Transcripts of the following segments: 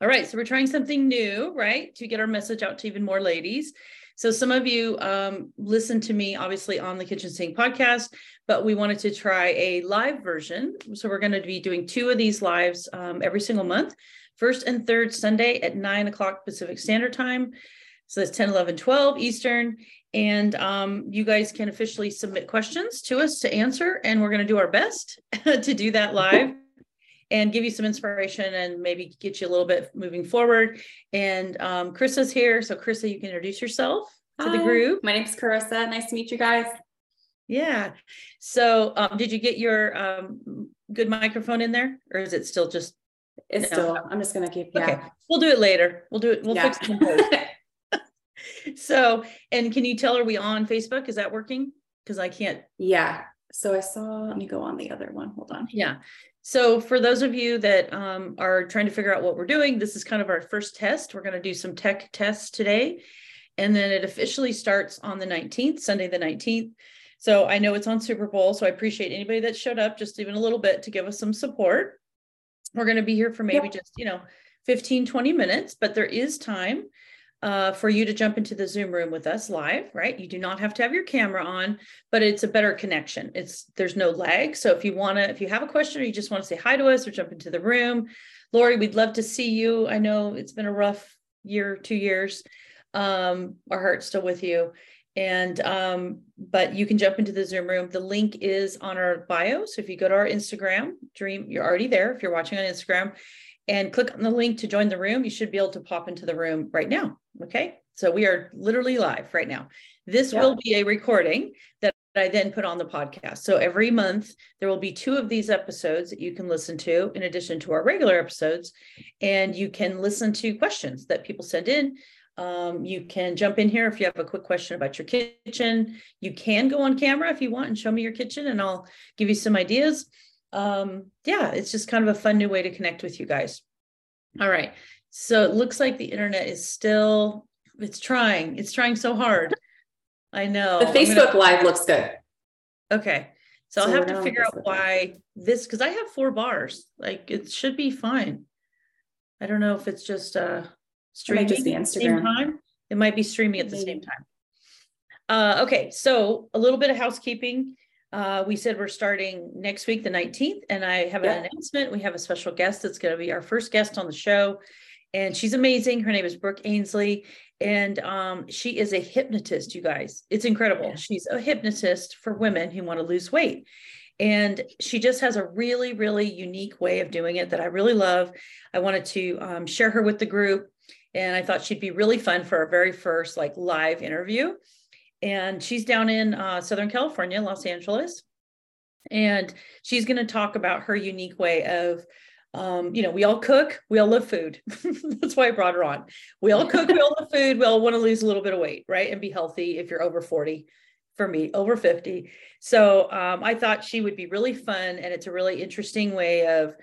All right, so we're trying something new, right, to get our message out to even more ladies. So some of you um, listen to me, obviously, on the Kitchen Sink podcast, but we wanted to try a live version. So we're going to be doing two of these lives um, every single month, first and third Sunday at nine o'clock Pacific Standard Time. So that's 10, 11, 12 Eastern. And um, you guys can officially submit questions to us to answer, and we're going to do our best to do that live and give you some inspiration and maybe get you a little bit moving forward. And um, Carissa's here. So, Carissa, you can introduce yourself to the group. My name's Carissa. Nice to meet you guys. Yeah. So, um, did you get your um, good microphone in there, or is it still just? It's No. still, I'm just going to keep, yeah. Okay, we'll do it later. We'll do it. We'll Yeah. fix it. so, and can you tell are we on Facebook? Is that working? Because I can't yeah. So I saw, let me go on the other one. Hold on. Yeah. So for those of you that um, are trying to figure out what we're doing, this is kind of our first test. We're going to do some tech tests today. And then it officially starts on the 19th, Sunday, the 19th. So I know it's on Super Bowl. So I appreciate anybody that showed up just even a little bit to give us some support. We're going to be here for maybe just, you know, 15, 20 minutes, but there is time uh, for you to jump into the Zoom room with us live, right? You do not have to have your camera on, but it's a better connection. It's there's no lag. So if you want to, if you have a question or you just want to say hi to us or jump into the room, Lori, we'd love to see you. I know it's been a rough year, two years. Um, our heart's still with you. And um, but you can jump into the Zoom room. The link is on our bio. So if you go to our Instagram, Dream, you're already there. If you're watching on Instagram, and click on the link to join the room, you should be able to pop into the room right now. Okay. So we are literally live right now. This Yeah. will be a recording that I then put on the podcast. So every month there will be two of these episodes that you can listen to in addition to our regular episodes. And you can listen to questions that people send in. Um, you can jump in here if you have a quick question about your kitchen. You can go on camera if you want and show me your kitchen, and I'll give you some ideas um yeah it's just kind of a fun new way to connect with you guys. All right. So it looks like the internet is still it's trying it's trying so hard. I know. The I'm gonna- Facebook Live looks good. okay. So, So i'll have to figure out Facebook why this because i have four bars. Like it should be fine. I don't know if it's just uh streaming just at the same Instagram. time. It might be streaming at the same time. Uh okay. So a little bit of housekeeping uh, we said we're starting next week, the 19th, and I have an Yeah. announcement. We have a special guest that's going to be our first guest on the show, and she's amazing. Her name is Brooke Ainsley, and um, she is a hypnotist, you guys. It's incredible. Yeah. She's a hypnotist for women who want to lose weight. And she just has a really, really unique way of doing it that I really love. I wanted to um, share her with the group, and I thought she'd be really fun for our very first like live interview and she's down in uh, Southern California, Los Angeles, and she's going to talk about her unique way of, um, you know, we all cook, we all love food. That's why I brought her on. We all cook, we all love food, we all want to lose a little bit of weight, right, and be healthy. If you're over forty, for me, over fifty. So um, I thought she would be really fun, and it's a really interesting way of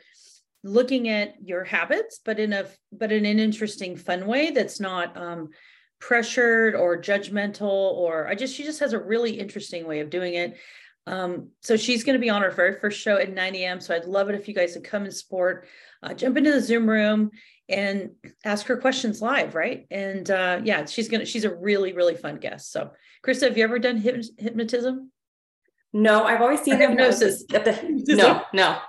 looking at your habits, but in a but in an interesting, fun way that's not. Um, pressured or judgmental or I just she just has a really interesting way of doing it. Um, so she's going to be on her very first show at 9 a.m. So I'd love it if you guys would come and support, uh, jump into the Zoom room and ask her questions live, right? And uh, yeah, she's gonna she's a really really fun guest. So Krista, have you ever done hyp- hypnotism? No, I've always seen hypnosis. At the, no, no.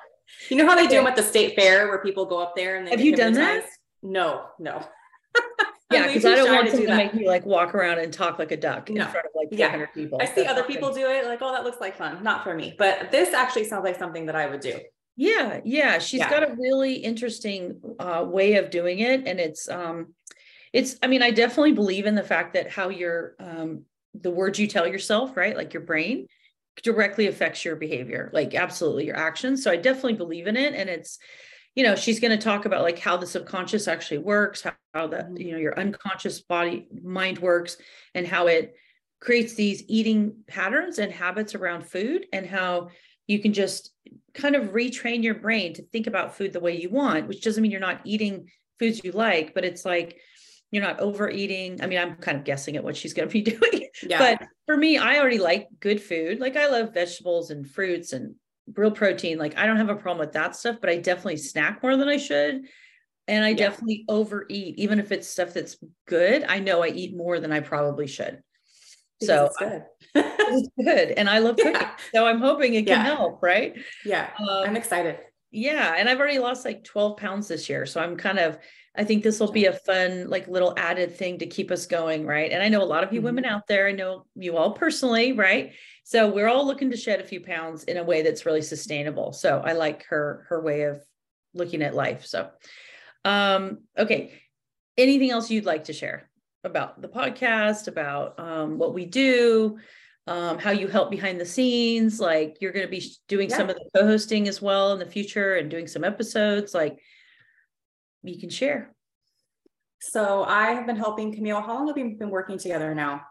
You know how they do them at the state fair where people go up there and they Have you done that? No, no. Yeah, because I don't want to to make me like walk around and talk like a duck in No. front of like Yeah. people. I see That's other people do it, like, oh, that looks like fun. Not for me. But this actually sounds like something that I would do. Yeah, yeah, she's Yeah. got a really interesting uh, way of doing it, and it's um, it's. I mean, I definitely believe in the fact that how your um, the words you tell yourself, right, like your brain, directly affects your behavior, like absolutely your actions. So I definitely believe in it, and it's, you know, she's going to talk about like how the subconscious actually works, how, how that Mhm. you know your unconscious body mind works, and how it creates these eating patterns and habits around food, and how you can just kind of retrain your brain to think about food the way you want, which doesn't mean you're not eating foods you like, but it's like you're not overeating. I mean, I'm kind of guessing at what she's going to be doing. Yeah. But for me, I already like good food. Like I love vegetables and fruits and real protein. Like I don't have a problem with that stuff, but I definitely snack more than I should. And I yeah. definitely overeat, even if it's stuff that's good. I know I eat more than I probably should. So it's good. it's good. And I love cooking. Yeah. So I'm hoping it can yeah. help, right? Yeah. Um, I'm excited. Yeah. And I've already lost like 12 pounds this year. So I'm kind of, I think this will be a fun, like little added thing to keep us going. Right. And I know a lot of you mm-hmm. women out there, I know you all personally, right? So we're all looking to shed a few pounds in a way that's really sustainable. So I like her, her way of looking at life. So, um, okay. Anything else you'd like to share about the podcast, about um, what we do? um, how you help behind the scenes. Like you're going to be doing yeah. some of the co-hosting as well in the future and doing some episodes. Like you can share. So I have been helping Camille. How long have we been working together now?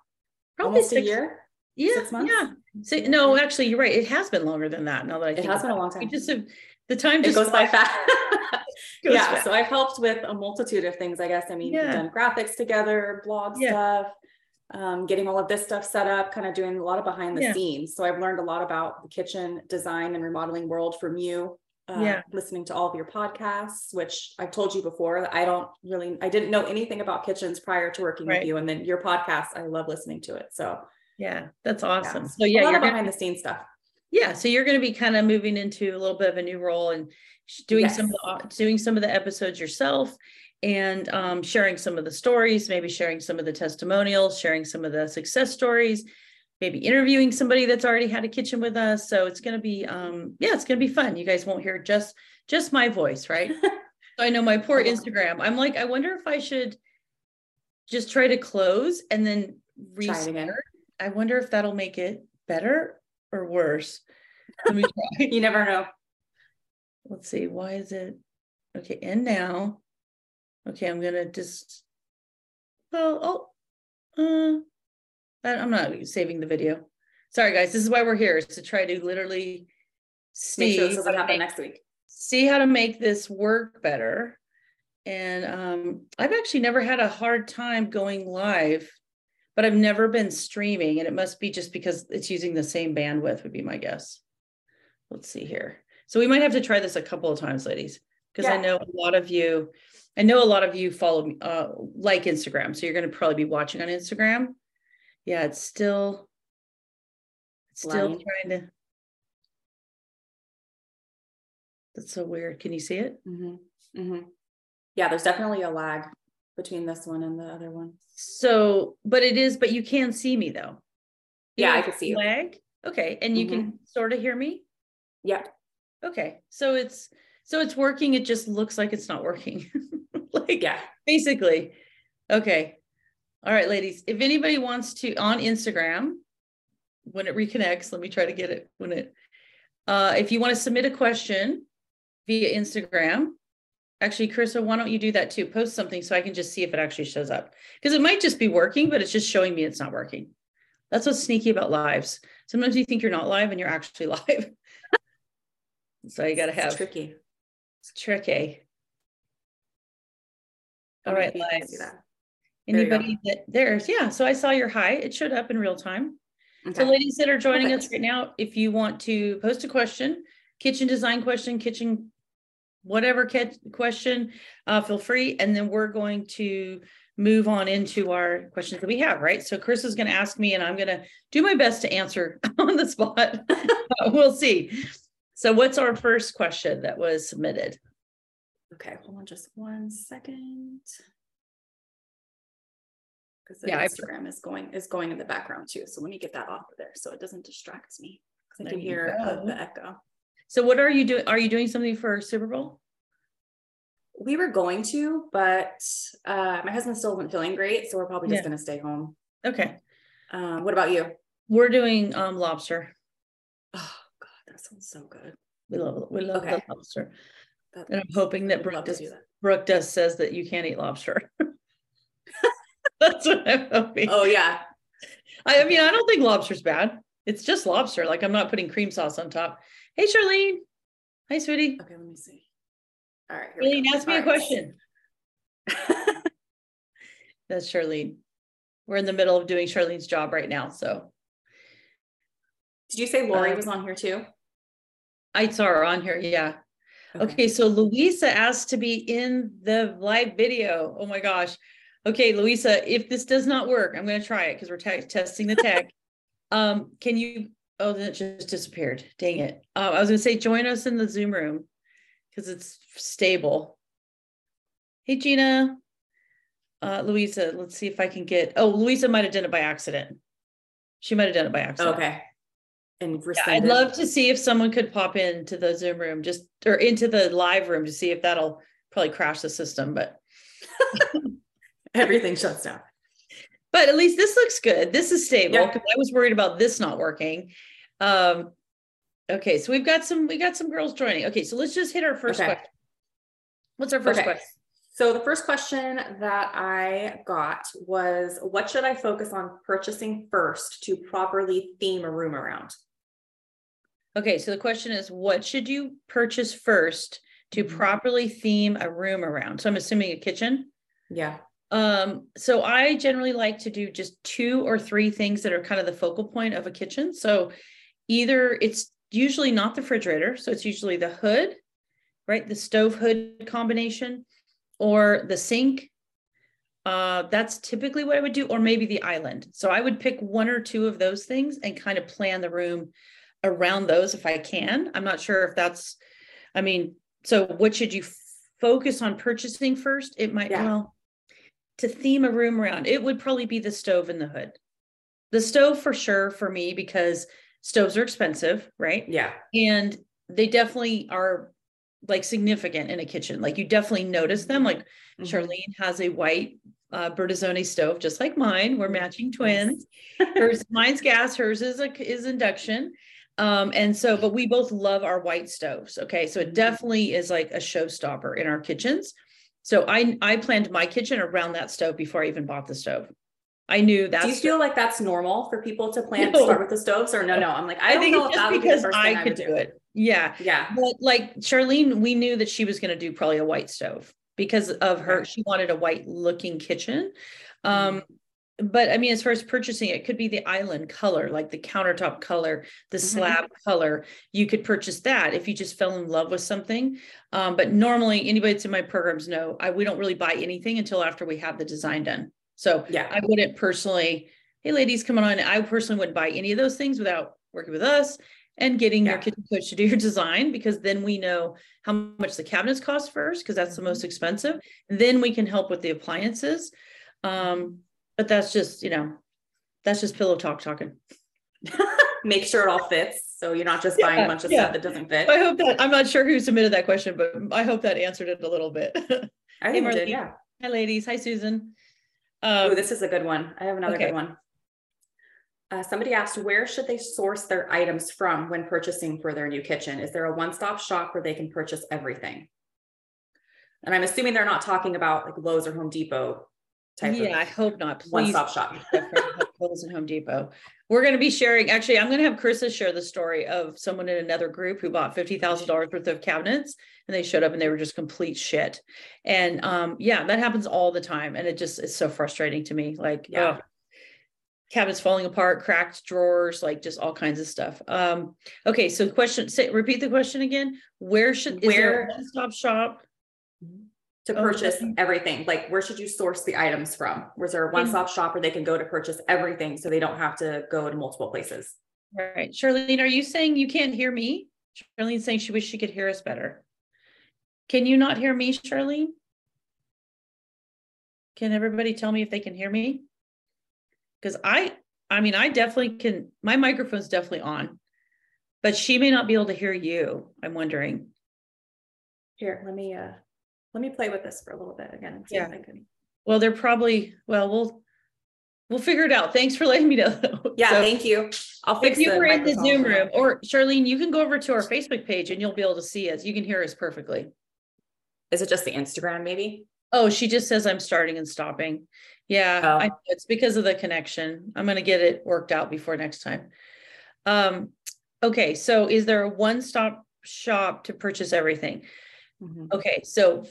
Probably Almost six, a year. Yeah, six months. Yeah. So, no, actually, you're right. It has been longer than that. Now that I think it has been a long time. We just have, the time just it goes by fast. goes yeah. Fast. So I've helped with a multitude of things. I guess. I mean, yeah. we've done graphics together, blog yeah. stuff um, getting all of this stuff set up, kind of doing a lot of behind the yeah. scenes. So I've learned a lot about the kitchen design and remodeling world from you. Uh, yeah. listening to all of your podcasts, which I've told you before, I don't really, I didn't know anything about kitchens prior to working right. with you. And then your podcast, I love listening to it. So yeah, that's awesome. Yeah. So yeah, you're behind gonna, the scenes stuff. Yeah. So you're going to be kind of moving into a little bit of a new role and doing yes. some of the, doing some of the episodes yourself and um, sharing some of the stories, maybe sharing some of the testimonials, sharing some of the success stories, maybe interviewing somebody that's already had a kitchen with us. So it's going to be, um, yeah, it's going to be fun. You guys won't hear just just my voice, right? so I know my poor Instagram. I'm like, I wonder if I should just try to close and then restart. I wonder if that'll make it better or worse. Let me try. you never know. Let's see. Why is it okay? And now Okay, I'm gonna just, well, oh, uh, I'm not saving the video. Sorry, guys. This is why we're here is to try to literally see sure doesn't happen next week. See how to make this work better. And um, I've actually never had a hard time going live, but I've never been streaming, and it must be just because it's using the same bandwidth. Would be my guess. Let's see here. So we might have to try this a couple of times, ladies, because yeah. I know a lot of you I know a lot of you follow me, uh, like Instagram, so you're going to probably be watching on Instagram. Yeah, it's still, it's still Lying. trying to. That's so weird. Can you see it? Mm-hmm. Mm-hmm. Yeah, there's definitely a lag between this one and the other one. So, but it is, but you can see me though. You yeah, I can see you. Lag. Okay, and you mm-hmm. can sort of hear me. Yeah. Okay, so it's so it's working. It just looks like it's not working. like, yeah, basically. Okay. All right, ladies. If anybody wants to on Instagram, when it reconnects, let me try to get it when it. Uh, if you want to submit a question via Instagram, actually, Carissa, why don't you do that too? Post something so I can just see if it actually shows up because it might just be working, but it's just showing me it's not working. That's what's sneaky about lives. Sometimes you think you're not live and you're actually live. so you got to have it's tricky. It's tricky. All right, Anybody that there's yeah. So I saw your hi. It showed up in real time. Okay. So ladies that are joining Perfect. us right now, if you want to post a question, kitchen design question, kitchen whatever question, uh, feel free. And then we're going to move on into our questions that we have, right? So Chris is going to ask me, and I'm going to do my best to answer on the spot. we'll see. So, what's our first question that was submitted? Okay, hold on just one second. Because yeah, Instagram is going is going in the background too. So let me get that off of there so it doesn't distract me. Because I can hear uh, the echo. So what are you doing? Are you doing something for Super Bowl? We were going to, but uh, my husband still wasn't feeling great, so we're probably just yeah. going to stay home. Okay. Um, what about you? We're doing um, lobster. Oh God, that sounds so good. We love we love okay. the lobster. That, and I'm hoping that Brooke does, that. Brooke does says that you can't eat lobster. That's what I'm hoping. Oh yeah. I, I, mean, I don't think lobster's bad. It's just lobster. Like I'm not putting cream sauce on top. Hey, Charlene. Hi, sweetie. Okay, let me see. All right. Charlene, ask me All a right. question. That's Charlene. We're in the middle of doing Charlene's job right now. So did you say Lori um, was on here too? I saw her on here. Yeah. Okay. okay, so Louisa asked to be in the live video. Oh my gosh. Okay, Louisa, if this does not work, I'm going to try it because we're te- testing the tech. um, can you? Oh, then it just disappeared. Dang it. Uh, I was going to say join us in the Zoom room because it's stable. Hey, Gina. Uh, Louisa, let's see if I can get. Oh, Louisa might have done it by accident. She might have done it by accident. Okay and yeah, I'd love to see if someone could pop into the Zoom room just or into the live room to see if that'll probably crash the system, but everything shuts down. But at least this looks good. This is stable because yeah. I was worried about this not working. Um, okay, so we've got some we got some girls joining. Okay, so let's just hit our first okay. question. What's our first okay. question? So the first question that I got was what should I focus on purchasing first to properly theme a room around? Okay, so the question is what should you purchase first to mm-hmm. properly theme a room around? So I'm assuming a kitchen. Yeah. Um, so I generally like to do just two or three things that are kind of the focal point of a kitchen. So either it's usually not the refrigerator, so it's usually the hood, right? The stove hood combination or the sink. Uh, that's typically what I would do, or maybe the island. So I would pick one or two of those things and kind of plan the room around those if I can. I'm not sure if that's, I mean, so what should you focus on purchasing first? It might, yeah. well, to theme a room around, it would probably be the stove and the hood. The stove for sure for me because stoves are expensive, right? Yeah. And they definitely are like significant in a kitchen. Like you definitely notice them. Like mm-hmm. Charlene has a white uh, Bertazzone stove, just like mine. We're matching twins. hers, mine's gas. Hers is a, is induction. Um, and so, but we both love our white stoves. Okay. So it mm-hmm. definitely is like a showstopper in our kitchens. So I I planned my kitchen around that stove before I even bought the stove. I knew that. Do you feel like that's normal for people to plan no. to start with the stoves, or no? No, I'm like I, I don't know if that would be I could I do. do it. Yeah, yeah. But like Charlene, we knew that she was going to do probably a white stove because of her. She wanted a white looking kitchen. Um, mm-hmm but I mean, as far as purchasing, it could be the island color, like the countertop color, the mm-hmm. slab color. You could purchase that if you just fell in love with something. Um, but normally, anybody that's in my programs know I we don't really buy anything until after we have the design done. So yeah, I wouldn't personally. Hey, ladies, come on! I personally wouldn't buy any of those things without working with us and getting yeah. your kitchen coach to do your design because then we know how much the cabinets cost first because that's the most mm-hmm. expensive. Then we can help with the appliances. Um, but that's just, you know, that's just pillow talk talking. Make sure it all fits. So you're not just buying a bunch of yeah. stuff that doesn't fit. I hope that I'm not sure who submitted that question, but I hope that answered it a little bit. I think hey, did, yeah. Hi, ladies. Hi, Susan. Um, oh, this is a good one. I have another okay. good one. Uh, somebody asked, where should they source their items from when purchasing for their new kitchen? Is there a one-stop shop where they can purchase everything? And I'm assuming they're not talking about like Lowe's or Home Depot type yeah, I hope not. Please one stop shop. Lowe's and Home Depot. We're going to be sharing. Actually, I'm going to have Carissa share the story of someone in another group who bought fifty thousand dollars worth of cabinets, and they showed up and they were just complete shit. And um, yeah, that happens all the time, and it just is so frustrating to me. Like, yeah. Oh, cabinets falling apart, cracked drawers, like just all kinds of stuff. Um, okay, so question. Say, repeat the question again. Where should where, is there a one-stop shop? To oh, purchase okay. everything? Like, where should you source the items from? Was there a one stop shop where they can go to purchase everything so they don't have to go to multiple places? Right. Charlene, are you saying you can't hear me? Charlene's saying she wished she could hear us better. Can you not hear me, Charlene? Can everybody tell me if they can hear me? Because I, I mean, I definitely can, my microphone's definitely on, but she may not be able to hear you. I'm wondering. Here, let me, uh, let me play with this for a little bit again and see yeah. if I can. Well, they're probably well. We'll we'll figure it out. Thanks for letting me know. Yeah, so, thank you. I'll fix. If you were in the Zoom room, or Charlene, you can go over to our Facebook page and you'll be able to see us. You can hear us perfectly. Is it just the Instagram, maybe? Oh, she just says I'm starting and stopping. Yeah, oh. I, it's because of the connection. I'm going to get it worked out before next time. Um, okay, so is there a one-stop shop to purchase everything? Mm-hmm. Okay, so f-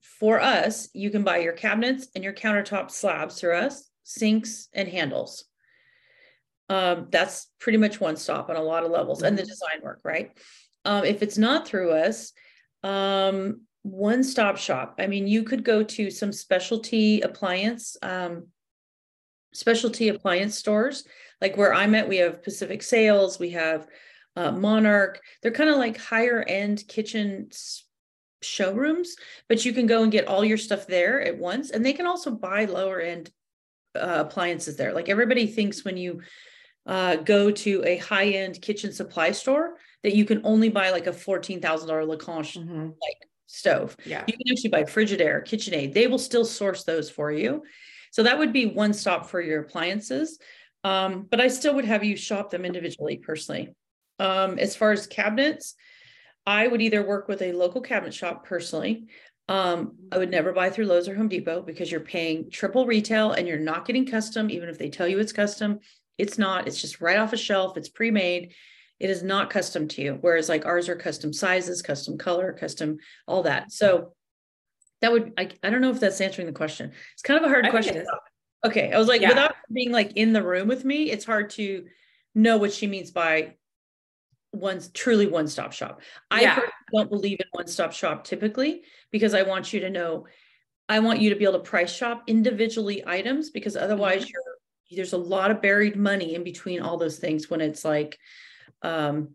for us, you can buy your cabinets and your countertop slabs through us, sinks and handles. Um, that's pretty much one stop on a lot of levels mm-hmm. and the mm-hmm. design work, right? Um, if it's not through us, Um, one stop shop. I mean, you could go to some specialty appliance, um, specialty appliance stores. Like where I'm at, we have Pacific Sales, we have uh, Monarch. They're kind of like higher end kitchen showrooms, but you can go and get all your stuff there at once. And they can also buy lower end uh, appliances there. Like everybody thinks when you uh, go to a high end kitchen supply store that you can only buy like a $14,000 Lacanche mm-hmm. like stove. Yeah. You can actually buy Frigidaire, KitchenAid. They will still source those for you. So that would be one stop for your appliances. Um, but I still would have you shop them individually personally. Um, as far as cabinets, I would either work with a local cabinet shop personally. Um, I would never buy through Lowe's or Home Depot because you're paying triple retail and you're not getting custom, even if they tell you it's custom. It's not, it's just right off a shelf, it's pre made. It is not custom to you. Whereas like ours are custom sizes, custom color, custom, all that. So that would, I, I don't know if that's answering the question. It's kind of a hard I question. Okay. I was like, yeah. without being like in the room with me, it's hard to know what she means by one truly one stop shop. Yeah. I don't believe in one stop shop typically because I want you to know, I want you to be able to price shop individually items because otherwise mm-hmm. you're there's a lot of buried money in between all those things when it's like um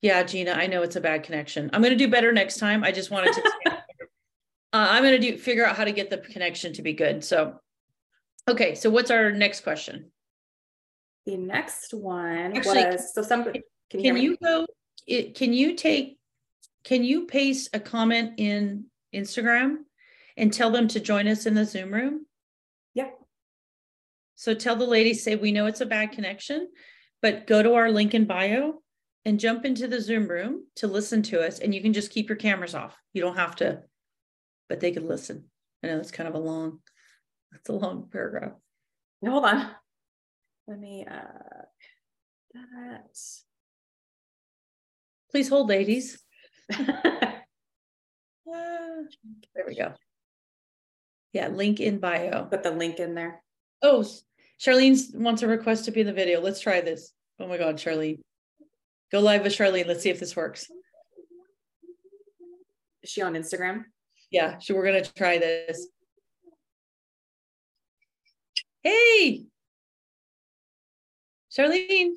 yeah gina i know it's a bad connection i'm going to do better next time i just wanted to uh, i'm going to do figure out how to get the connection to be good so okay so what's our next question the next one Actually, was so some can you, can you go, it, can you take, can you paste a comment in Instagram and tell them to join us in the Zoom room? Yeah. So tell the ladies, say, we know it's a bad connection, but go to our link in bio and jump into the Zoom room to listen to us. And you can just keep your cameras off. You don't have to, but they can listen. I know it's kind of a long, it's a long paragraph. Hold on. Let me, uh, that's Please hold, ladies. there we go. Yeah, link in bio. Put the link in there. Oh, Charlene wants a request to be in the video. Let's try this. Oh my God, Charlene. Go live with Charlene. Let's see if this works. Is she on Instagram? Yeah, so we're going to try this. Hey, Charlene.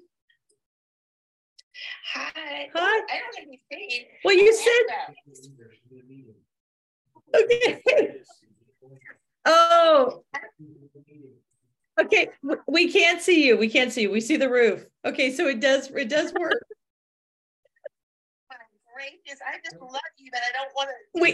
Hi. Hi. I don't think we Well, you said. Okay. Oh. Okay, we can't see you. We can't see you. We see the roof. Okay, so it does. It does work. Gracious, I just love you, but I don't want to. We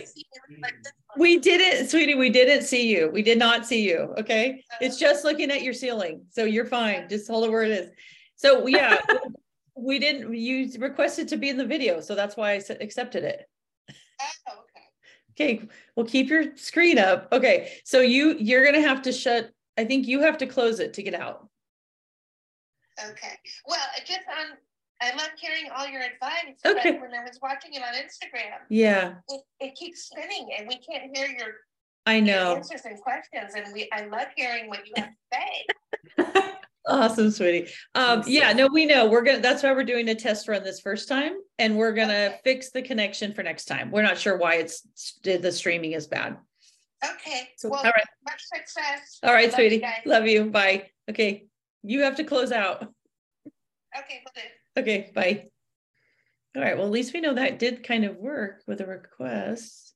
like we didn't, sweetie. We didn't see you. We did not see you. Okay, it's oh. just looking at your ceiling, so you're fine. Just hold it where it is. So yeah, we didn't you requested to be in the video so that's why i accepted it oh, okay okay well keep your screen up okay so you you're gonna have to shut i think you have to close it to get out okay well just on I love hearing all your advice. Okay. But when I was watching it on Instagram, yeah, it, it keeps spinning, and we can't hear your I know your answers and questions, and we I love hearing what you have to say. Awesome, sweetie. Um, yeah, no, we know we're gonna. That's why we're doing a test run this first time, and we're gonna okay. fix the connection for next time. We're not sure why it's the streaming is bad. Okay. So, well, all right. Much success. All right, Love sweetie. You Love you. Bye. Okay, you have to close out. Okay. Okay. Bye. All right. Well, at least we know that did kind of work with a request.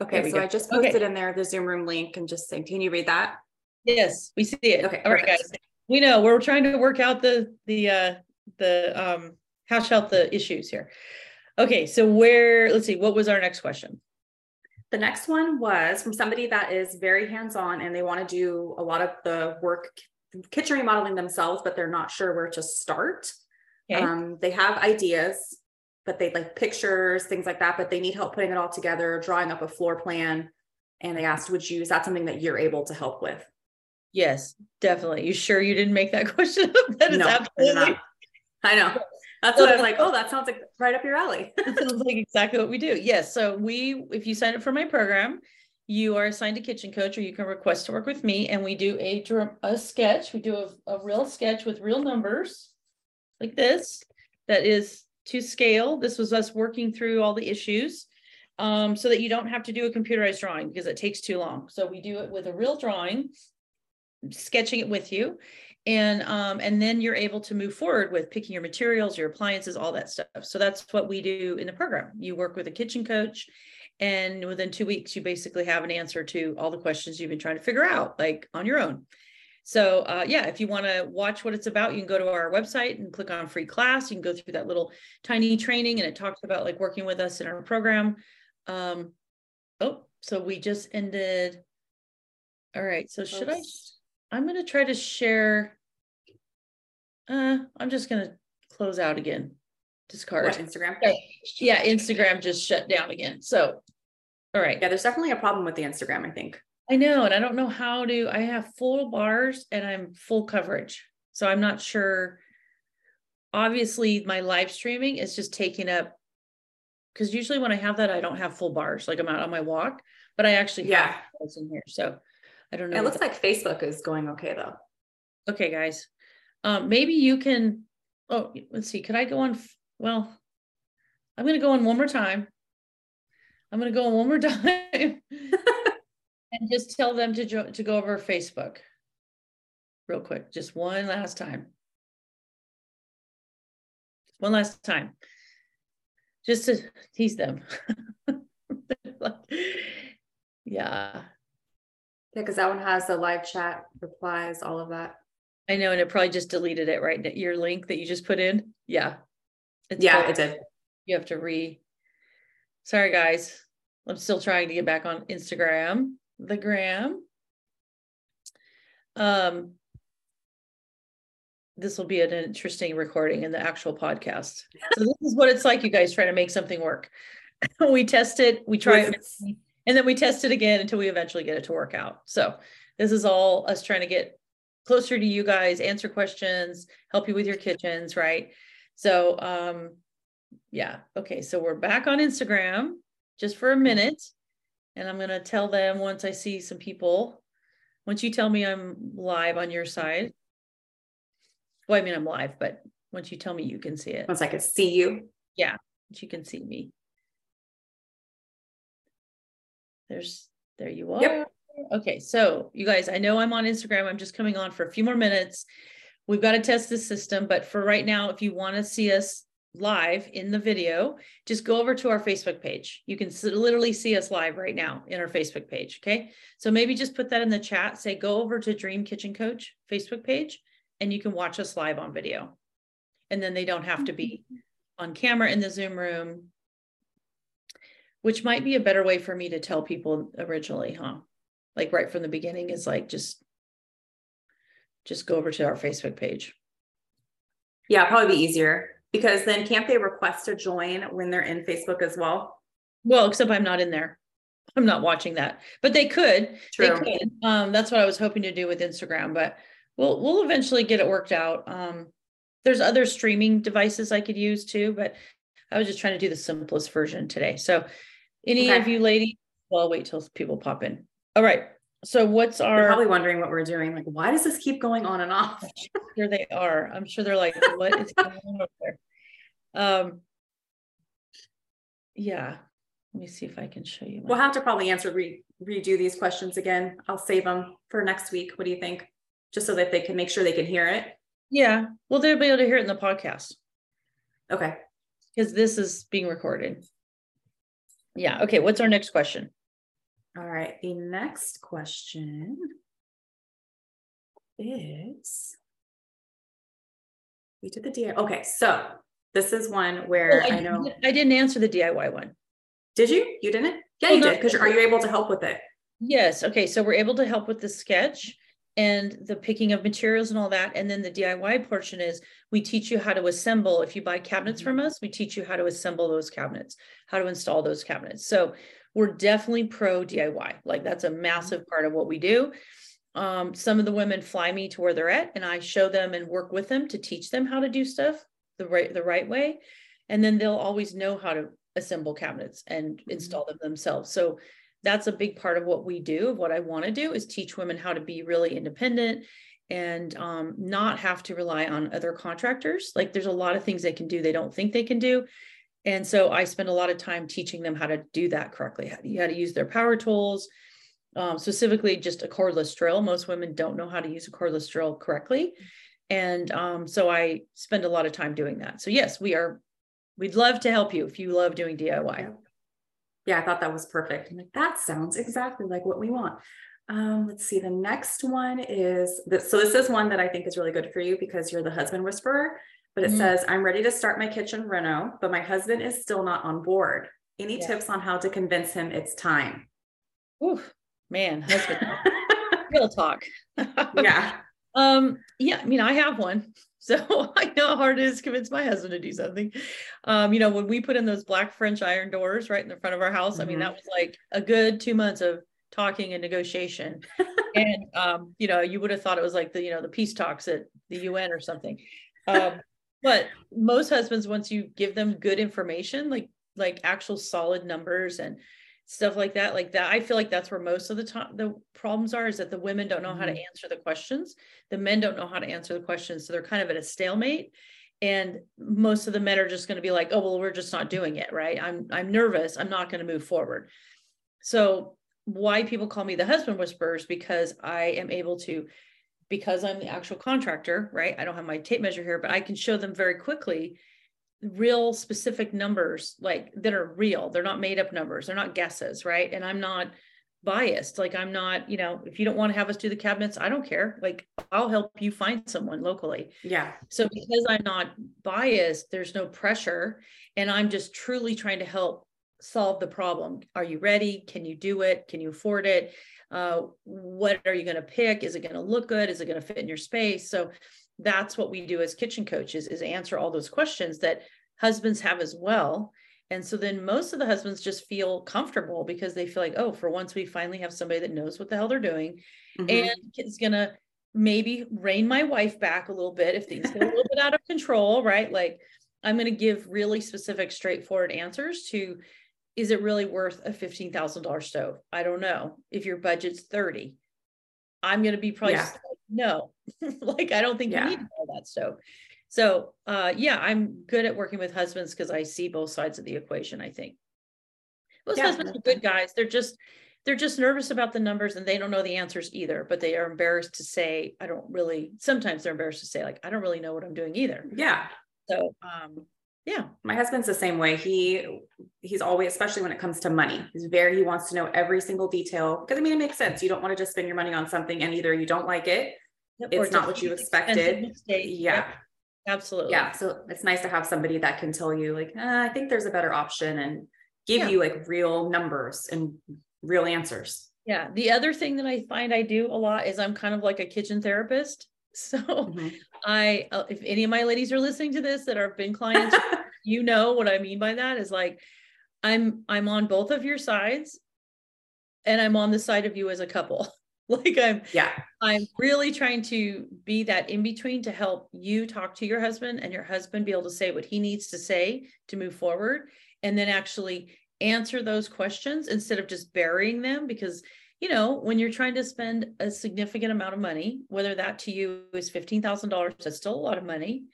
Okay, so go. I just posted okay. in there the Zoom room link and just saying, can you read that? Yes, we see it. Okay. All right, guys we know we're trying to work out the the uh the um hash out the issues here. Okay so where let's see what was our next question? The next one was from somebody that is very hands-on and they want to do a lot of the work kitchen remodeling themselves but they're not sure where to start. Okay. um, they have ideas but they like pictures things like that but they need help putting it all together drawing up a floor plan. And they asked would you is that something that you're able to help with Yes, definitely. You sure you didn't make that question up? That is no, absolutely. I know. That's what I was like. Oh, that sounds like right up your alley. that sounds like exactly what we do. Yes. So we, if you sign up for my program, you are assigned a kitchen coach, or you can request to work with me, and we do a a sketch. We do a, a real sketch with real numbers, like this, that is to scale. This was us working through all the issues. um, so that you don't have to do a computerized drawing because it takes too long. So we do it with a real drawing, sketching it with you. And um, and then you're able to move forward with picking your materials, your appliances, all that stuff. So that's what we do in the program. You work with a kitchen coach, and within two weeks, you basically have an answer to all the questions you've been trying to figure out, like on your own. So uh, yeah, if you want to watch what it's about, you can go to our website and click on free class. You can go through that little tiny training and it talks about like working with us in our program. Um, oh, so we just ended. All right. So should I, I'm going to try to share. Uh, I'm just going to close out again. Discard. What, Instagram? Yeah. Instagram just shut down again. So, all right. Yeah. There's definitely a problem with the Instagram, I think. I know. And I don't know how to, I have full bars and I'm full coverage. So I'm not sure. Obviously, my live streaming is just taking up because usually when I have that, I don't have full bars, like I'm out on my walk, but I actually yeah in here. So I don't know. It looks like Facebook is going okay though. Okay, guys. Um, maybe you can. Oh, let's see. Could I go on? Well, I'm going to go on one more time. I'm going to go on one more time and just tell them to jo- to go over Facebook real quick. Just one last time. One last time just to tease them. like, yeah. Yeah, because that one has the live chat replies, all of that. I know, and it probably just deleted it, right? Your link that you just put in. Yeah. It's yeah, it did. You have to re. Sorry, guys. I'm still trying to get back on Instagram, the gram. Um, this will be an interesting recording in the actual podcast. So this is what it's like, you guys trying to make something work. we test it, we try it, and then we test it again until we eventually get it to work out. So this is all us trying to get closer to you guys, answer questions, help you with your kitchens, right? So um yeah, okay. So we're back on Instagram just for a minute. And I'm gonna tell them once I see some people, once you tell me I'm live on your side, well, I mean, I'm live, but once you tell me you can see it. Once I can see you. Yeah, you can see me. There's, there you are. Yep. Okay, so you guys, I know I'm on Instagram. I'm just coming on for a few more minutes. We've got to test this system, but for right now, if you want to see us live in the video, just go over to our Facebook page. You can literally see us live right now in our Facebook page. Okay. So maybe just put that in the chat. Say, go over to Dream Kitchen Coach Facebook page and you can watch us live on video. And then they don't have to be mm-hmm. on camera in the Zoom room, which might be a better way for me to tell people originally, huh? Like right from the beginning is like just just go over to our Facebook page. Yeah, probably be easier because then can't they request to join when they're in Facebook as well? Well, except I'm not in there. I'm not watching that, but they could. True. They could. Um, that's what I was hoping to do with Instagram, but we'll we'll eventually get it worked out. Um, there's other streaming devices I could use too, but I was just trying to do the simplest version today. So, any okay. of you ladies, well, I'll wait till people pop in. All right. So, what's our? They're probably wondering what we're doing. Like, why does this keep going on and off? Here they are. I'm sure they're like, what is going on over there? Um. Yeah. Let me see if I can show you. My- we'll have to probably answer re- redo these questions again. I'll save them for next week. What do you think? just so that they can make sure they can hear it? Yeah. Well, they'll be able to hear it in the podcast. Okay. Because this is being recorded. Yeah. Okay. What's our next question? All right. The next question is we did the DIY. Okay. So this is one where oh, I, I, know I didn't answer the DIY one. Did you? You didn't? Yeah, well, you did. Because are you able to help with it? Yes. Okay. So we're able to help with the sketch and the picking of materials and all that. And then the DIY portion is we teach you how to assemble. If you buy cabinets mm-hmm. from us, we teach you how to assemble those cabinets, how to install those cabinets. So we're definitely pro DIY. Like that's a mm-hmm. massive part of what we do. Um, some of the women fly me to where they're at and I show them and work with them to teach them how to do stuff the right the right way. And then they'll always know how to assemble cabinets and mm-hmm. install them themselves. So that's a big part of what we do of what i want to do is teach women how to be really independent and um, not have to rely on other contractors like there's a lot of things they can do they don't think they can do And so I spend a lot of time teaching them how to do that correctly, how to, how to use their power tools, um, specifically just a cordless drill. Most women don't know how to use a cordless drill correctly. And um, so I spend a lot of time doing that. So yes, we are, we'd love to help you if you love doing DIY. Yeah, I thought that was perfect. I'm like, that sounds exactly like what we want. Um, let's see. The next one is this. So this is one that I think is really good for you because you're the husband whisperer. But it mm-hmm. says, "I'm ready to start my kitchen reno, but my husband is still not on board. Any yeah. tips on how to convince him it's time?" Oof, man, husband real talk. yeah. Um, yeah, I mean, I have one. So I know how hard it is to convince my husband to do something. Um, you know, when we put in those black French iron doors right in the front of our house, mm-hmm. I mean, that mm-hmm. was like a good two months of talking and negotiation. and um, you know, you would have thought it was like the, you know, the peace talks at the UN or something. Um, but most husbands, once you give them good information, like like actual solid numbers and stuff like that like that i feel like that's where most of the time the problems are is that the women don't know mm-hmm. how to mm-hmm. answer the questions. The men don't know how to answer the questions so they're kind of at a stalemate. And most of the men are just going to be like oh well we're just not doing it right? I'm i'm nervous. I'm not going to move forward. So why people call me the husband whisperers because i am able to because i'm the actual contractor right? I don't have my tape measure here but i can show them very quickly real specific numbers like that are real. They're not made up numbers. They're not guesses right? And i'm not biased. Like i'm not you know if you don't want to have us do the cabinets i don't care. Like i'll help you find someone locally. Yeah. So because i'm not biased there's no pressure and i'm just truly trying to help solve the problem. Are you ready? Can you do it? Can you afford it? Uh, what are you going to pick? Is it going to look good? Is it going to fit in your space? So that's what we do as kitchen coaches is answer all those questions that husbands have as well. And so then most of the husbands just feel comfortable because they feel like oh for once we finally have somebody that knows what the hell they're doing mm-hmm. and is going to maybe rein my wife back a little bit if things get a little bit out of control right? Like i'm going to give really specific straightforward answers to is it really worth a $15000 stove i don't know if your budget's 30 i'm going to be probably yeah no, like I don't think yeah. you need all that stove. So uh, yeah, I'm good at working with husbands because I see both sides of the equation. I think most yeah. husbands are good guys. They're just they're just nervous about the numbers and they don't know the answers either. But they are embarrassed to say, I don't really. Sometimes they're embarrassed to say, like, I don't really know what I'm doing either. Yeah. So um, yeah. My husband's the same way. He he's always especially when it comes to money he's very he wants to know every single detail because i mean it makes sense. You don't want to just spend your money on something and either you don't like it yep, it's not what you expected. yeah. Yep. absolutely. Yeah so it's nice to have somebody that can tell you like uh, i think there's a better option and give yeah. you like real numbers and real answers. Yeah the other thing that i find i do a lot is i'm kind of like a kitchen therapist So mm-hmm. I, uh, if any of my ladies are listening to this that are been clients, you know what I mean by that is like, I'm, I'm on both of your sides and I'm on the side of you as a couple. like I'm, yeah, I'm really trying to be that in between to help you talk to your husband and your husband be able to say what he needs to say to move forward. And then actually answer those questions instead of just burying them because you know, when you're trying to spend a significant amount of money, whether that to you is $15,000, that's still a lot of money,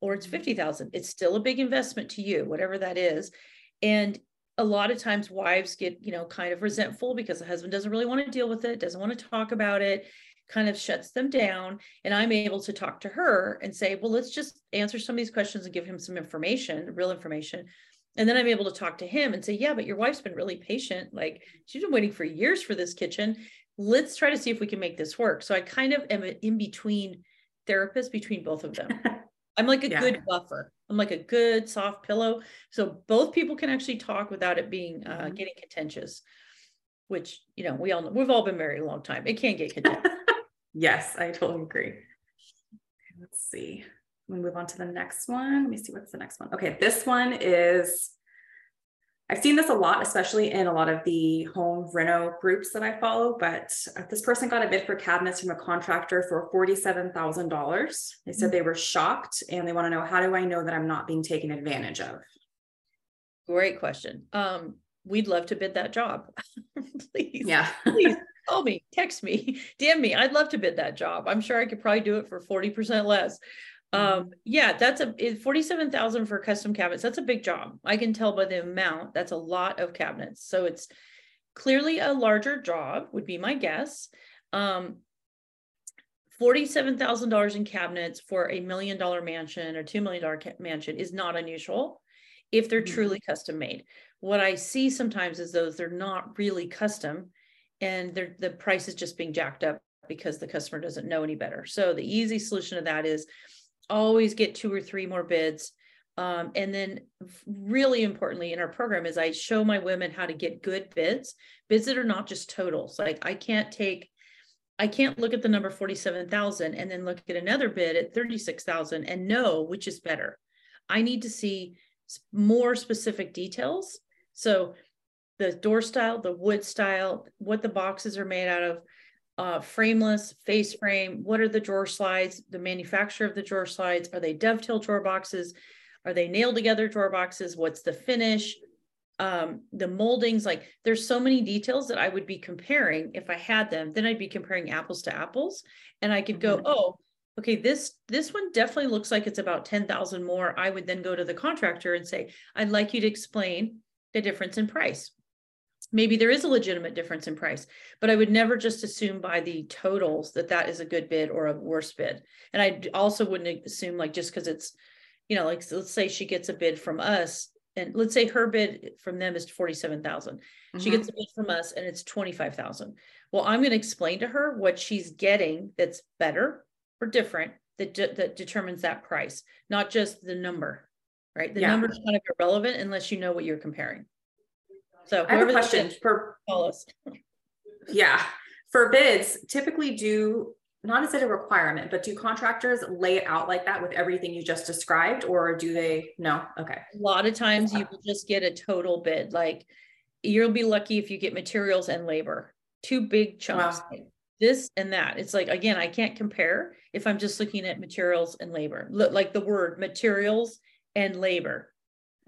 or it's mm-hmm. 50,000, it's still a big investment to you, whatever that is. And a lot of times wives get, you know, kind of resentful because the husband doesn't really want to deal with it, doesn't want to talk about it, kind of shuts them down. And I'm able to talk to her and say, well, let's just answer some of these questions and give him some information, real information and then I'm able to talk to him and say, yeah, but your wife's been really patient. Like she's been waiting for years for this kitchen. Let's try to see if we can make this work. So I kind of am in between therapists between both of them. I'm like a yeah. good buffer. I'm like a good soft pillow. So both people can actually talk without it being uh, mm-hmm. getting contentious, which, you know, we all know, we've all been married a long time. It can get contentious. yes, I totally agree. Let's see we move on to the next one. Let me see what's the next one. Okay, this one is, I've seen this a lot, especially in a lot of the home reno groups that I follow, but this person got a bid for cabinets from a contractor for $47,000. They said they were shocked and they want to know, how do I know that I'm not being taken advantage of? Great question. Um, we'd love to bid that job. please. Yeah. please call me, text me, DM me. I'd love to bid that job. I'm sure I could probably do it for 40% less. Um, yeah, that's a 47,000 for custom cabinets. That's a big job. I can tell by the amount. That's a lot of cabinets. So it's clearly a larger job would be my guess. Um, $47,000 in cabinets for a million dollar mansion or $2 million mansion is not unusual if they're mm-hmm. truly custom made. What I see sometimes is those they're not really custom and the price is just being jacked up because the customer doesn't know any better. So the easy solution to that is always get two or three more bids. Um, and then really importantly in our program is I show my women how to get good bids, bids that are not just totals. Like I can't take, I can't look at the number 47,000 and then look at another bid at 36,000 and know which is better. I need to see more specific details. So the door style, the wood style, what the boxes are made out of, uh, frameless, face frame. What are the drawer slides? The manufacturer of the drawer slides. Are they dovetail drawer boxes? Are they nailed together drawer boxes? What's the finish? Um, the moldings, like there's so many details that I would be comparing if I had them. Then I'd be comparing apples to apples, and I could go, mm-hmm. oh, okay, this this one definitely looks like it's about ten thousand more. I would then go to the contractor and say, I'd like you to explain the difference in price maybe there is a legitimate difference in price but i would never just assume by the totals that that is a good bid or a worse bid. And i also wouldn't assume like just because it's you know like let's say she gets a bid from us and let's say her bid from them is 47,000 mm-hmm. she gets a bid from us and it's 25,000 well i'm going to explain to her what she's getting that's better or different that, de- that determines that price not just the number right? The yeah. number is kind of irrelevant unless you know what you're comparing so I have a question for us. Yeah. For bids, typically do not is it a requirement, but do contractors lay it out like that with everything you just described, or do they no? Okay. A lot of times you will just get a total bid. Like you'll be lucky if you get materials and labor, two big chunks. Wow. This and that. It's like again, I can't compare if I'm just looking at materials and labor. Look like the word materials and labor.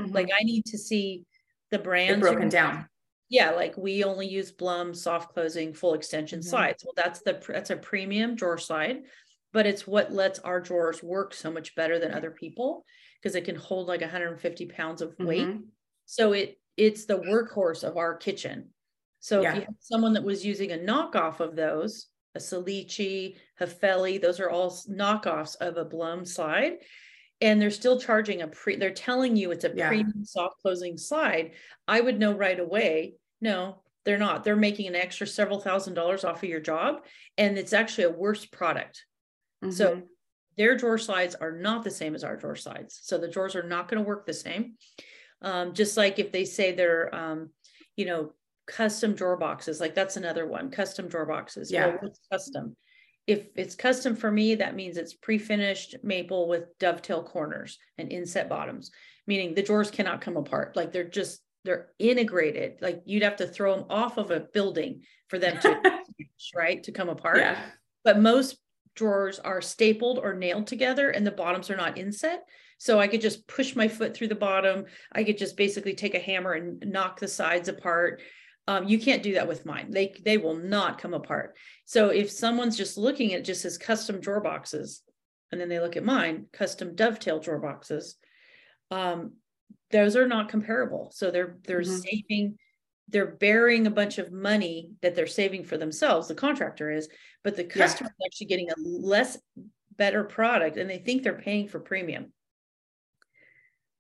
Mm-hmm. Like I need to see the brands broken down. Yeah, like we only use Blum soft closing full extension mm-hmm. slides. Well, that's the that's a premium drawer slide, but it's what lets our drawers work so much better than other people because it can hold like 150 pounds of weight. Mm-hmm. So it it's the workhorse of our kitchen. So yeah. if you have someone that was using a knockoff of those, a Salice, Hafele, those are all knockoffs of a Blum slide and they're still charging a pre they're telling you it's a yeah. premium soft closing slide i would know right away no they're not. They're making an extra several thousand dollars off of your job and it's actually a worse product. Mm-hmm. so their drawer slides are not the same as our drawer slides so the drawers are not going to work the same. Um, just like if they say they're um, you know custom drawer boxes like that's another one custom drawer boxes yeah. well, what's custom if it's custom for me, that means it's pre-finished maple with dovetail corners and inset bottoms, meaning the drawers cannot come apart. Like they're just they're integrated. Like you'd have to throw them off of a building for them to right to come apart. Yeah. But most drawers are stapled or nailed together and the bottoms are not inset. So I could just push my foot through the bottom. I could just basically take a hammer and knock the sides apart. Um, you can't do that with mine. They they will not come apart. So if someone's just looking at just as custom drawer boxes, and then they look at mine, custom dovetail drawer boxes, um, those are not comparable. So they're they're mm-hmm. saving, they're bearing a bunch of money that they're saving for themselves. The contractor is, but the customer yeah. is actually getting a less better product, and they think they're paying for premium.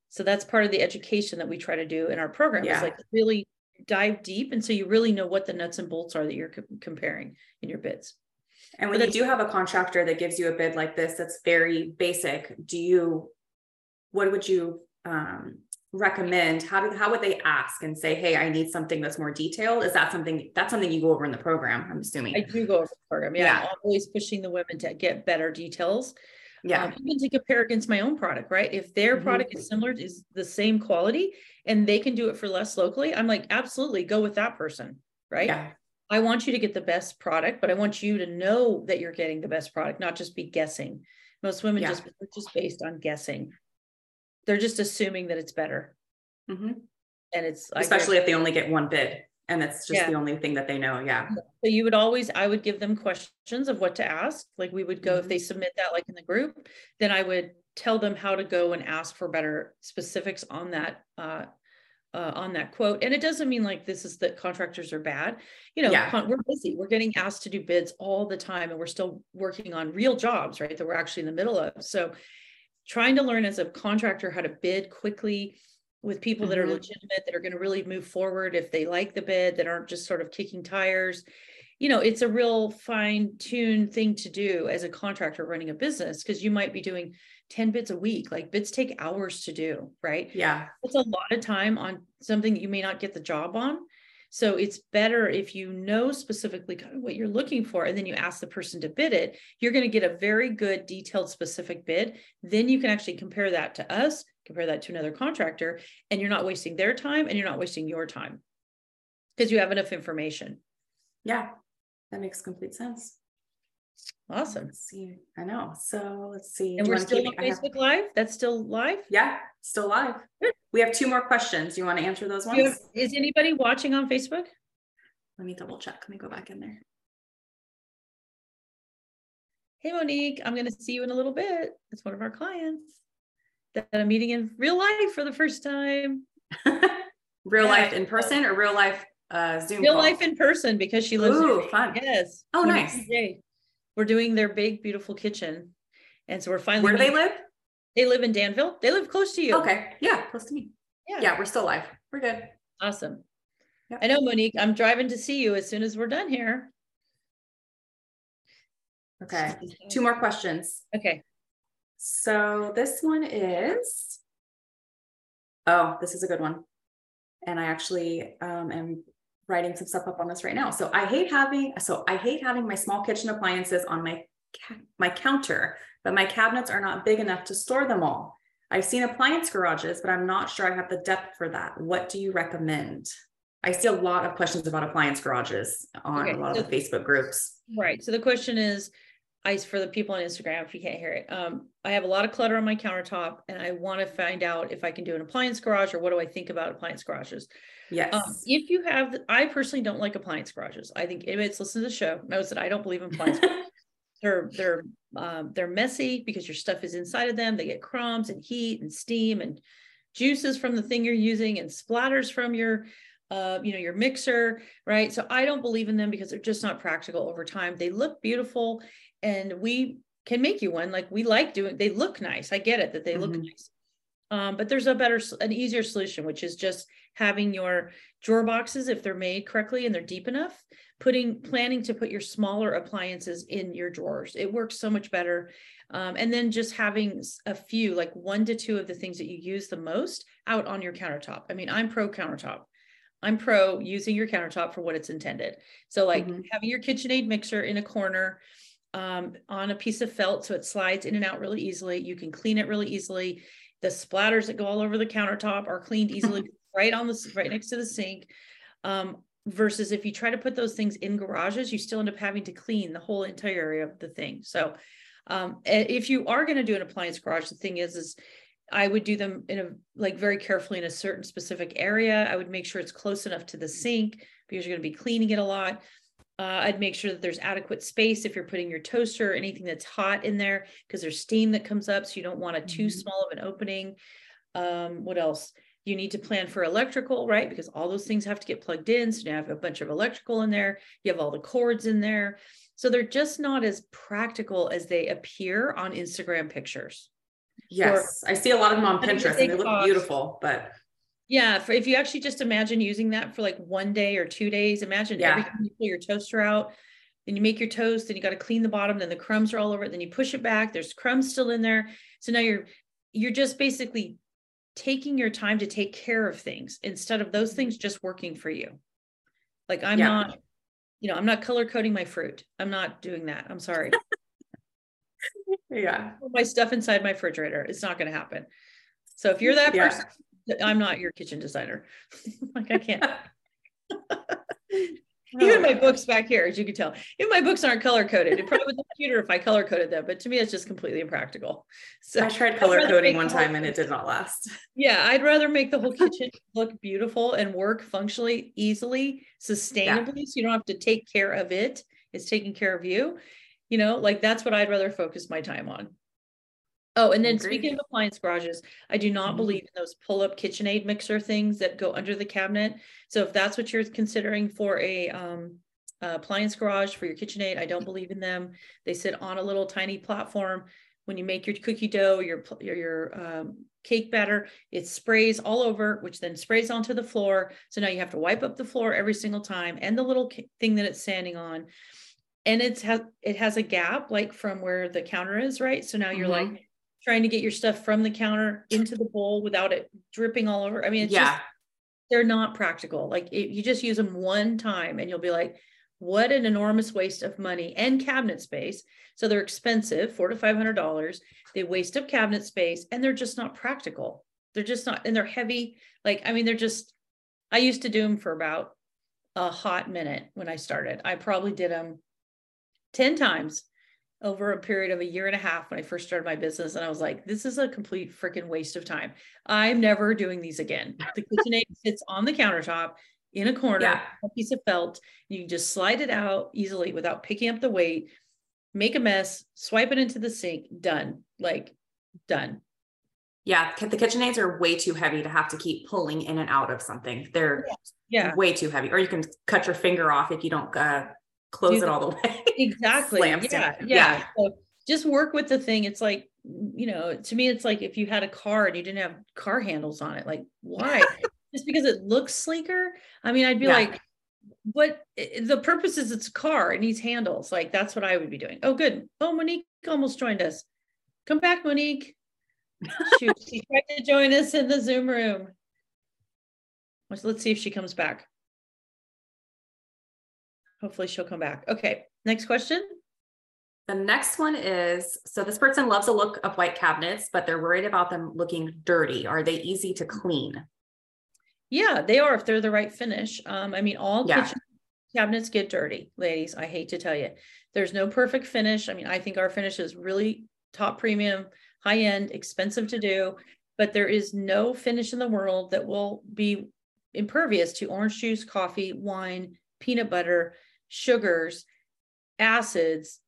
So that's part of the education that we try to do in our program. Yeah. Is like really dive deep and so you really know what the nuts and bolts are that you're co- comparing in your bids. And when you do have a contractor that gives you a bid like this that's very basic do you what would you um, recommend? How do how would they ask and say hey i need something that's more detailed is that something that's something you go over in the program i'm assuming? I do go over the program yeah, yeah. i'm always pushing the women to get better details yeah um, even to compare against my own product right if their mm-hmm. product is similar is the same quality and they can do it for less locally i'm like absolutely go with that person right yeah. i want you to get the best product but i want you to know that you're getting the best product not just be guessing most women yeah. just just based on guessing they're just assuming that it's better mm-hmm. and it's especially if they only get one bid and that's just yeah. the only thing that they know yeah so you would always i would give them questions of what to ask like we would go mm-hmm. if they submit that like in the group then i would tell them how to go and ask for better specifics on that uh, uh, on that quote. And it doesn't mean like this is that contractors are bad. You know, yeah. con- we're busy. We're getting asked to do bids all the time, and we're still working on real jobs, right? That we're actually in the middle of. So, trying to learn as a contractor how to bid quickly with people that are mm-hmm. legitimate, that are going to really move forward if they like the bid, that aren't just sort of kicking tires. You know, it's a real fine tuned thing to do as a contractor running a business because you might be doing 10 bids a week. Like bids take hours to do, right? Yeah. It's a lot of time on something that you may not get the job on. So it's better if you know specifically kind of what you're looking for and then you ask the person to bid it, you're going to get a very good detailed specific bid. Then you can actually compare that to us, compare that to another contractor, and you're not wasting their time and you're not wasting your time because you have enough information. Yeah, that makes complete sense. Awesome. Let's see. I know. So let's see. And we're still on Facebook have... Live. That's still live. Yeah, still live. Good. We have two more questions. You want to answer those ones? Have, is anybody watching on Facebook? Let me double check. Let me go back in there. Hey Monique, I'm going to see you in a little bit. It's one of our clients that I'm meeting in real life for the first time. real life in person or real life uh, Zoom? Real call? life in person because she lives. Ooh, fun. Yes. Oh, nice we're doing their big, beautiful kitchen. And so we're finally. Where do they live? They live in Danville. They live close to you. Okay. Yeah. Close to me. Yeah. Yeah. We're still live. We're good. Awesome. Yep. I know, Monique. I'm driving to see you as soon as we're done here. Okay. Two more questions. Okay. So this one is, oh, this is a good one. And I actually um, am writing some stuff up on this right now. So I hate having so I hate having my small kitchen appliances on my my counter, but my cabinets are not big enough to store them all. I've seen appliance garages, but I'm not sure I have the depth for that. What do you recommend? I see a lot of questions about appliance garages on okay, a lot so, of the Facebook groups. Right. So the question is I for the people on Instagram, if you can't hear it, um, I have a lot of clutter on my countertop and I want to find out if I can do an appliance garage or what do I think about appliance garages. Yes. Um, if you have, I personally don't like appliance garages. I think anybody that's listened to the show knows that I don't believe in appliance They're they're um, they're messy because your stuff is inside of them. They get crumbs and heat and steam and juices from the thing you're using and splatters from your uh, you know your mixer right so i don't believe in them because they're just not practical over time they look beautiful and we can make you one like we like doing they look nice i get it that they mm-hmm. look nice. Um, but there's a better an easier solution which is just having your drawer boxes if they're made correctly and they're deep enough putting planning to put your smaller appliances in your drawers. It works so much better. Um, and then just having a few like one to two of the things that you use the most out on your countertop. I mean i'm pro countertop. I'm pro using your countertop for what it's intended. So like mm-hmm. having your kitchenaid mixer in a corner um, on a piece of felt so it slides in and out really easily you can clean it really easily the splatters that go all over the countertop are cleaned easily right on the right next to the sink. Um, versus if you try to put those things in garages, you still end up having to clean the whole entire area of the thing. So um, if you are going to do an appliance garage, the thing is, is I would do them in a like very carefully in a certain specific area. I would make sure it's close enough to the sink because you're going to be cleaning it a lot. Uh, I'd make sure that there's adequate space if you're putting your toaster or anything that's hot in there because there's steam that comes up. So you don't want a too mm-hmm. small of an opening. Um, what else? You need to plan for electrical, right? Because all those things have to get plugged in. So you have a bunch of electrical in there. You have all the cords in there. So they're just not as practical as they appear on Instagram pictures. Yes, or, I see a lot of them on Pinterest and they look beautiful, but yeah, for if you actually just imagine using that for like one day or two days, imagine yeah. every time you pull your toaster out, then you make your toast, then you got to clean the bottom, then the crumbs are all over it, then you push it back, there's crumbs still in there. So now you're you're just basically taking your time to take care of things instead of those things just working for you. Like I'm yeah. not, you know, I'm not color coding my fruit. I'm not doing that. I'm sorry. yeah. My stuff inside my refrigerator. It's not going to happen. So if you're that yeah. person, I'm not your kitchen designer. like I can't. Even my books back here, as you can tell, even my books aren't color coded. It probably would look cuter if I color coded them, but to me, it's just completely impractical. So I tried color coding one time and it did not last. Yeah, I'd rather make the whole kitchen look beautiful and work functionally, easily, sustainably, yeah. so you don't have to take care of it. It's taking care of you. You know, like that's what I'd rather focus my time on. Oh, and then speaking of appliance garages, I do not mm-hmm. believe in those pull-up KitchenAid mixer things that go under the cabinet. So if that's what you're considering for a um, uh, appliance garage for your KitchenAid, I don't believe in them. They sit on a little tiny platform. When you make your cookie dough, your your, your um, cake batter, it sprays all over, which then sprays onto the floor. So now you have to wipe up the floor every single time, and the little thing that it's standing on. And it's has it has a gap like from where the counter is, right? So now you're mm-hmm. like trying to get your stuff from the counter into the bowl without it dripping all over. I mean, it's yeah. just they're not practical. Like it, you just use them one time and you'll be like, what an enormous waste of money and cabinet space. So they're expensive, four to five hundred dollars. They waste up cabinet space and they're just not practical. They're just not, and they're heavy. Like, I mean, they're just, I used to do them for about a hot minute when I started. I probably did them 10 times over a period of a year and a half when I first started my business. And I was like, this is a complete freaking waste of time. I'm never doing these again. The KitchenAid sits on the countertop in a corner, yeah. a piece of felt. You can just slide it out easily without picking up the weight, make a mess, swipe it into the sink, done. Like, done. Yeah, the KitchenAids are way too heavy to have to keep pulling in and out of something. They're yeah. way too heavy. Or you can cut your finger off if you don't uh, close it all the way. Exactly. yeah, yeah. Yeah. So just work with the thing. It's like, you know, to me, it's like if you had a car and you didn't have car handles on it, like why? just because it looks sleeker. I mean, I'd be yeah. like, what the purpose is it's a car, it needs handles. Like that's what I would be doing. Oh, good. Oh, Monique almost joined us. Come back, Monique. Shoot, she tried to join us in the Zoom room. Let's, let's see if she comes back. Hopefully she'll come back. Okay, next question. The next one is so this person loves a look of white cabinets, but they're worried about them looking dirty. Are they easy to clean? Yeah, they are if they're the right finish. Um, I mean, all yeah. kitchen cabinets get dirty, ladies. I hate to tell you. There's no perfect finish. I mean, I think our finish is really top premium, high end, expensive to do, but there is no finish in the world that will be impervious to orange juice, coffee, wine, peanut butter, sugars, acids,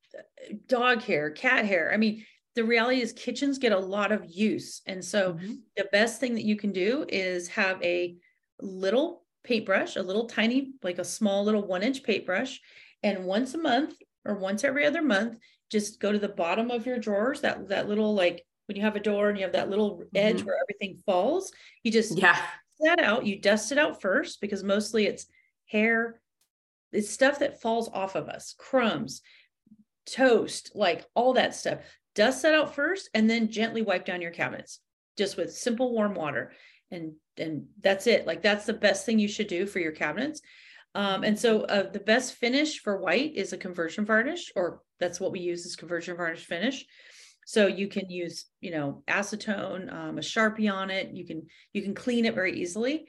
dog hair, cat hair. I mean, the reality is kitchens get a lot of use. And so mm-hmm. the best thing that you can do is have a little paintbrush, a little tiny, like a small little one inch paintbrush. And once a month or once every other month, just go to the bottom of your drawers, that, that little, like when you have a door and you have that little edge mm-hmm. where everything falls, you just yeah that out. You dust it out first because mostly it's hair, it's stuff that falls off of us, crumbs, toast, like all that stuff. Dust that out first and then gently wipe down your cabinets just with simple warm water. And and that's it. Like that's the best thing you should do for your cabinets. Um, and so uh, the best finish for white is a conversion varnish, or that's what we use is conversion varnish finish. So you can use, you know, acetone, um, a Sharpie on it. You can you can clean it very easily.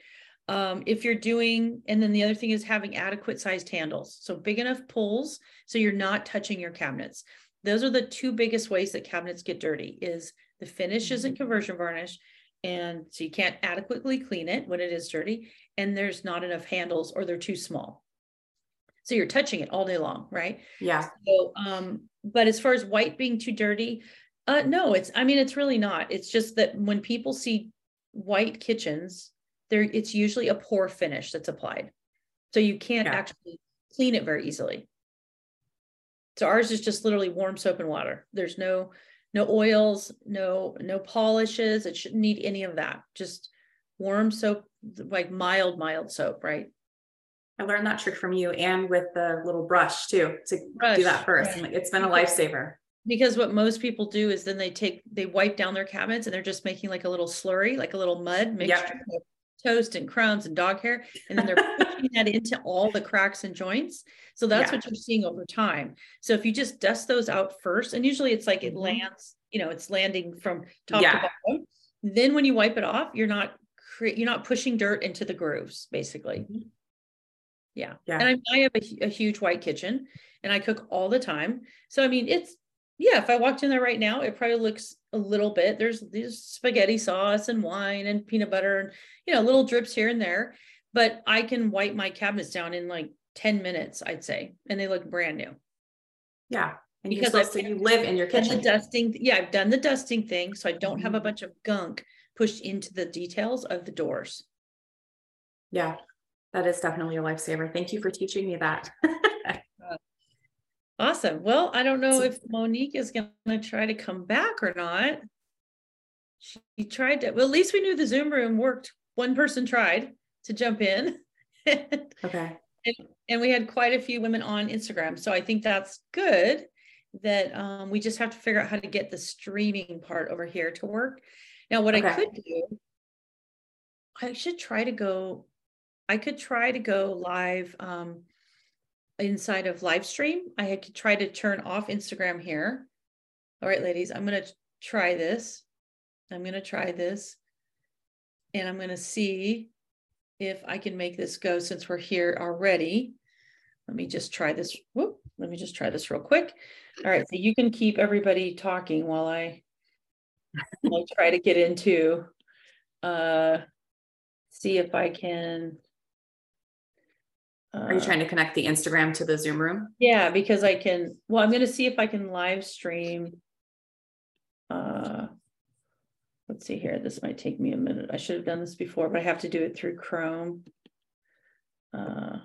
Um, if you're doing, and then the other thing is having adequate sized handles. So big enough pulls so you're not touching your cabinets. Those are the two biggest ways that cabinets get dirty is the finish isn't mm-hmm. conversion varnish. And so you can't adequately clean it when it is dirty. And there's not enough handles or they're too small. So you're touching it all day long, right? Yeah. So, um, but as far as white being too dirty, uh, no, it's, I mean, it's really not. It's just that when people see white kitchens, there it's usually a poor finish that's applied. So you can't yeah. actually clean it very easily. So ours is just literally warm soap and water. There's no no oils, no no polishes. It shouldn't need any of that. Just warm soap, like mild mild soap, right? I learned that trick from you and with the little brush too to brush, do that first. Right. It's been a lifesaver. Because what most people do is then they take they wipe down their cabinets and they're just making like a little slurry, like a little mud mixture yep toast and crumbs and dog hair and then they're pushing that into all the cracks and joints so that's yeah. what you're seeing over time so if you just dust those out first and usually it's like it mm-hmm. lands you know it's landing from top yeah. to bottom then when you wipe it off you're not cre- you're not pushing dirt into the grooves basically mm-hmm. yeah. yeah and I, I have a, a huge white kitchen and i cook all the time so i mean it's yeah, if I walked in there right now, it probably looks a little bit. There's these spaghetti sauce and wine and peanut butter and you know little drips here and there, but I can wipe my cabinets down in like 10 minutes, I'd say, and they look brand new. Yeah. And because I, to, you live in your kitchen. The dusting, yeah, I've done the dusting thing, so I don't mm-hmm. have a mm-hmm. bunch of gunk pushed into the details of the doors. Yeah, that is definitely a lifesaver. Thank you for teaching me that. awesome. Well, I don't know if Monique is going to try to come back or not. She tried to, well, at least we knew the Zoom room worked. One person tried to jump in. okay. And, and, we had quite a few women on Instagram. So I think that's good that um, we just have to figure out how to get the streaming part over here to work. Now, what okay. I could do, I should try to go, I could try to go live um, inside of live stream. I could try to turn off Instagram here. All right, ladies, I'm going to try this. I'm going to try this and I'm going to see if I can make this go since we're here already. Let me just try this. Whoop, let me just try this real quick. All right, so you can keep everybody talking while I, I try to get into, uh, see if I can. Uh, Are you trying to connect the Instagram to the Zoom room? Yeah, because I can, well, I'm going to see if I can live stream. Uh, let's see here. This might take me a minute. I should have done this before, but I have to do it through Chrome. Uh,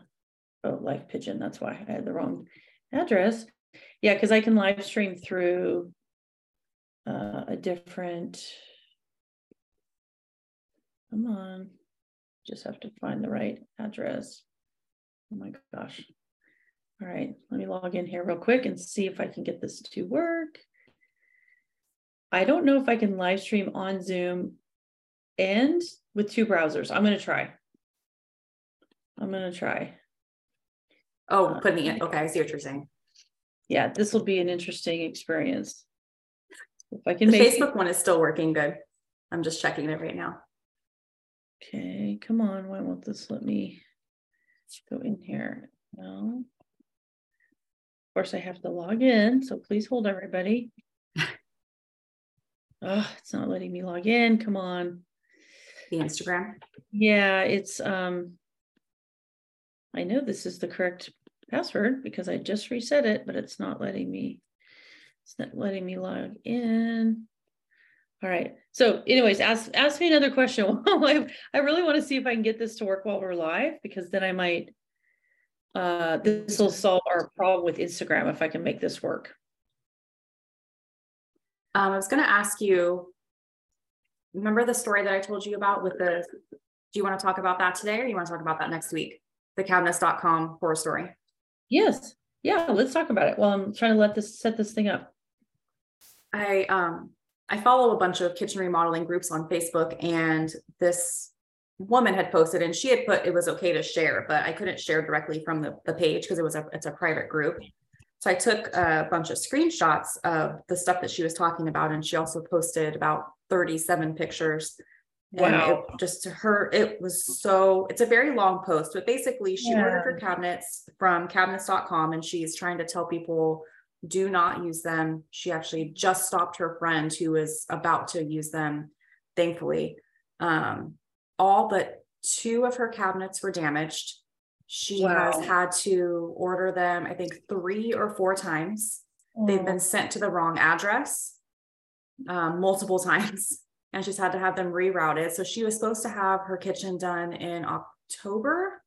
oh, Live Pigeon. That's why I had the wrong address. Yeah, because I can live stream through uh, a different. Come on. Just have to find the right address. Oh my gosh. All right, let me log in here real quick and see if I can get this to work. I don't know if I can live stream on Zoom and with two browsers. I'm going to try. I'm going to try. Oh, uh, putting it. Okay, I see what you're saying. Yeah, this will be an interesting experience. If I can the make Facebook it... one is still working good. I'm just checking it right now. Okay, come on. Why won't this let me go in here? No. Of course, I have to log in. So please hold everybody. Oh, it's not letting me log in. Come on. The Instagram. Yeah, it's um I know this is the correct password because I just reset it, but it's not letting me it's not letting me log in. All right. So, anyways, ask ask me another question. I, I really want to see if I can get this to work while we're live because then I might uh this will solve our problem with Instagram if I can make this work. Um, I was going to ask you, remember the story that I told you about with the, do you want to talk about that today or you want to talk about that next week? The cabinets.com horror story. Yes. Yeah, let's talk about it. Well, I'm trying to let this set this thing up. I um I follow a bunch of kitchen remodeling groups on Facebook and this woman had posted and she had put it was okay to share, but I couldn't share directly from the, the page because it was a it's a private group. So I took a bunch of screenshots of the stuff that she was talking about, and she also posted about 37 pictures. Wow. And it just to her, it was so it's a very long post, but basically she yeah. ordered her cabinets from cabinets.com and she's trying to tell people do not use them. She actually just stopped her friend who was about to use them, thankfully. Um, all but two of her cabinets were damaged. She wow. has had to order them, I think, three or four times. Oh. They've been sent to the wrong address um, multiple times, and she's had to have them rerouted. So she was supposed to have her kitchen done in October,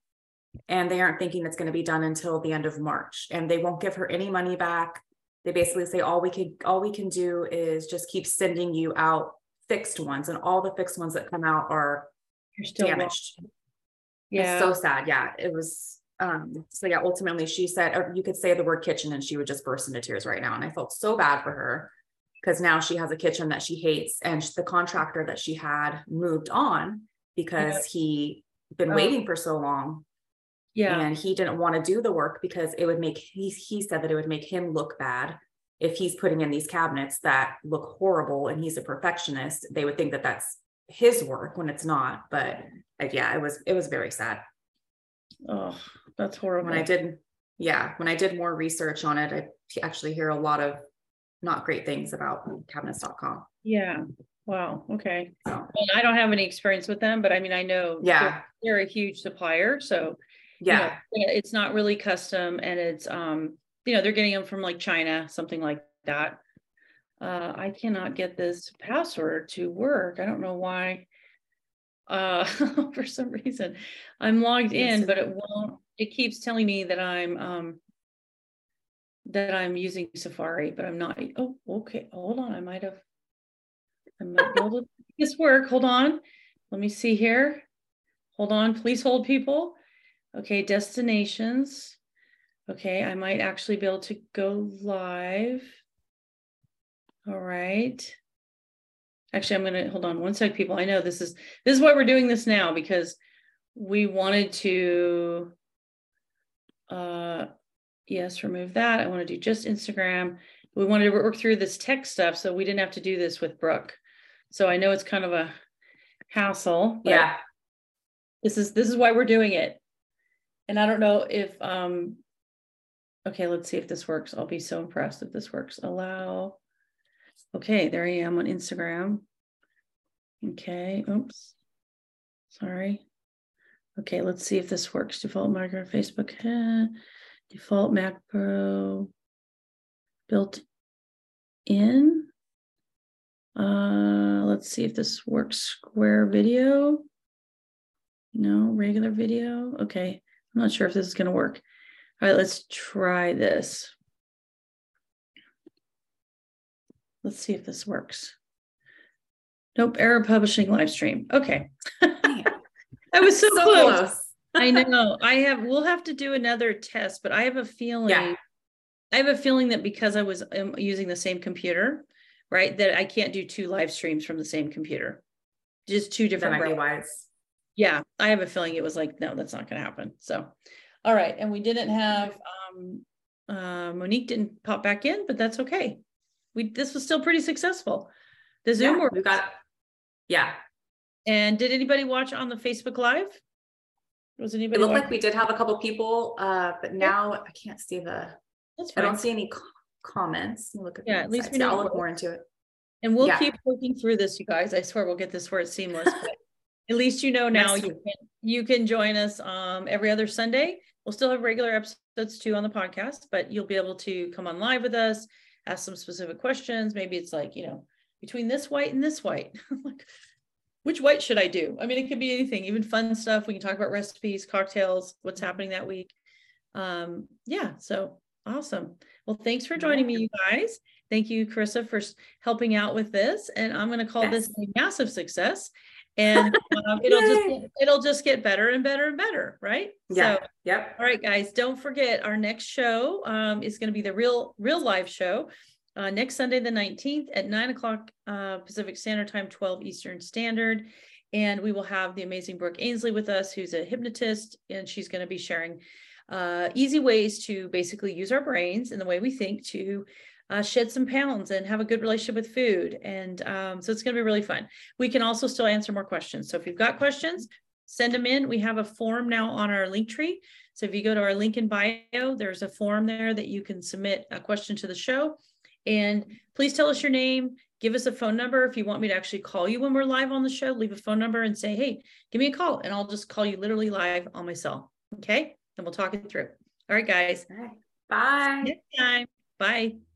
and they aren't thinking it's going to be done until the end of March, and they won't give her any money back. They basically say all we can all we can do is just keep sending you out fixed ones, and all the fixed ones that come out are damaged. Wrong yeah it's so sad yeah it was um so yeah ultimately she said or you could say the word kitchen and she would just burst into tears right now and i felt so bad for her because now she has a kitchen that she hates and the contractor that she had moved on because yeah. he been oh. waiting for so long yeah. and he didn't want to do the work because it would make he, he said that it would make him look bad if he's putting in these cabinets that look horrible and he's a perfectionist. They would think that that's his work when it's not but yeah it was it was very sad. Oh that's horrible. When i did yeah when i did more research on it i actually hear a lot of not great things about cabinets.com yeah wow okay. So. well, i don't have any experience with them but i mean i know yeah. they're, they're a huge supplier so yeah you know, it's not really custom and it's um you know, they're getting them from like China, something like that. Uh, I cannot get this password to work. I don't know why. Uh, for some reason, I'm logged in, but it won't. It keeps telling me that I'm um, that I'm using Safari, but I'm not. Oh, okay. Hold on. I might have. I might be able to make this work. Hold on. Let me see here. Hold on. Please hold, people. Okay, destinations. Okay, I might actually be able to go live. All right. Actually, I'm gonna hold on one sec, people. I know this is this is why we're doing this now because we wanted to uh yes, remove that. I want to do just Instagram. We wanted to work through this tech stuff so we didn't have to do this with Brooke. So I know it's kind of a hassle. Yeah. This is this is why we're doing it. And I don't know if um Okay, let's see if this works. I'll be so impressed if this works. Allow. Okay, there I am on Instagram. Okay, oops. Sorry. Okay, let's see if this works. Default marker Facebook. Eh. Default Mac Pro built in. Uh, let's see if this works. Square video. No, regular video. Okay, I'm not sure if this is going to work. All right, let's try this. Let's see if this works. Nope, error publishing live stream. Okay. I was so, so close. close. I know. I have we'll have to do another test, but I have a feeling yeah. I have a feeling that because I was um, using the same computer, right, that I can't do two live streams from the same computer. Just two different that might be wise. Yeah, I have a feeling it was like, no, that's not going to happen. So all right, and we didn't have um, uh, Monique didn't pop back in, but that's okay. We this was still pretty successful. The Zoom yeah, we got yeah. And did anybody watch on the Facebook Live? Was anybody? It looked like we did have a couple people, uh, but now I can't see the. That's fine. I don't see any comments. Look at yeah, at least we I'll look more into it. And we'll yeah. keep working through this, you guys. I swear we'll get this where it's seamless. At least you know now you can you can join us um every other Sunday We'll still have regular episodes too on the podcast, but you'll be able to come on live with us, ask some specific questions. Maybe it's like, you know, between this white and this white, like, which white should I do? I mean, it could be anything, even fun stuff. We can talk about recipes, cocktails, what's happening that week. Um, yeah, so awesome. Well, thanks for joining me, you guys. Thank you, Carissa, for helping out with this. And I'm going to call yes. this a massive success and um, it'll just it'll just get better and better and better right? Yeah. So, yep. all right guys don't forget our next show um, is going to be the real real live show uh, next sunday the 19th at 9 o'clock uh, pacific standard time 12 eastern standard. And we will have the amazing brooke ainsley with us who's a hypnotist and she's going to be sharing uh, easy ways to basically use our brains and the way we think to uh, shed some pounds and have a good relationship with food. And um, so it's going to be really fun. We can also still answer more questions. So if you've got questions, send them in. We have a form now on our link tree. So if you go to our link in bio, there's a form there that you can submit a question to the show. And please tell us your name. Give us a phone number. If you want me to actually call you when we're live on the show, leave a phone number and say, hey, give me a call. And I'll just call you literally live on my cell. Okay. And we'll talk it through. All right, guys. Bye. Next time. Bye.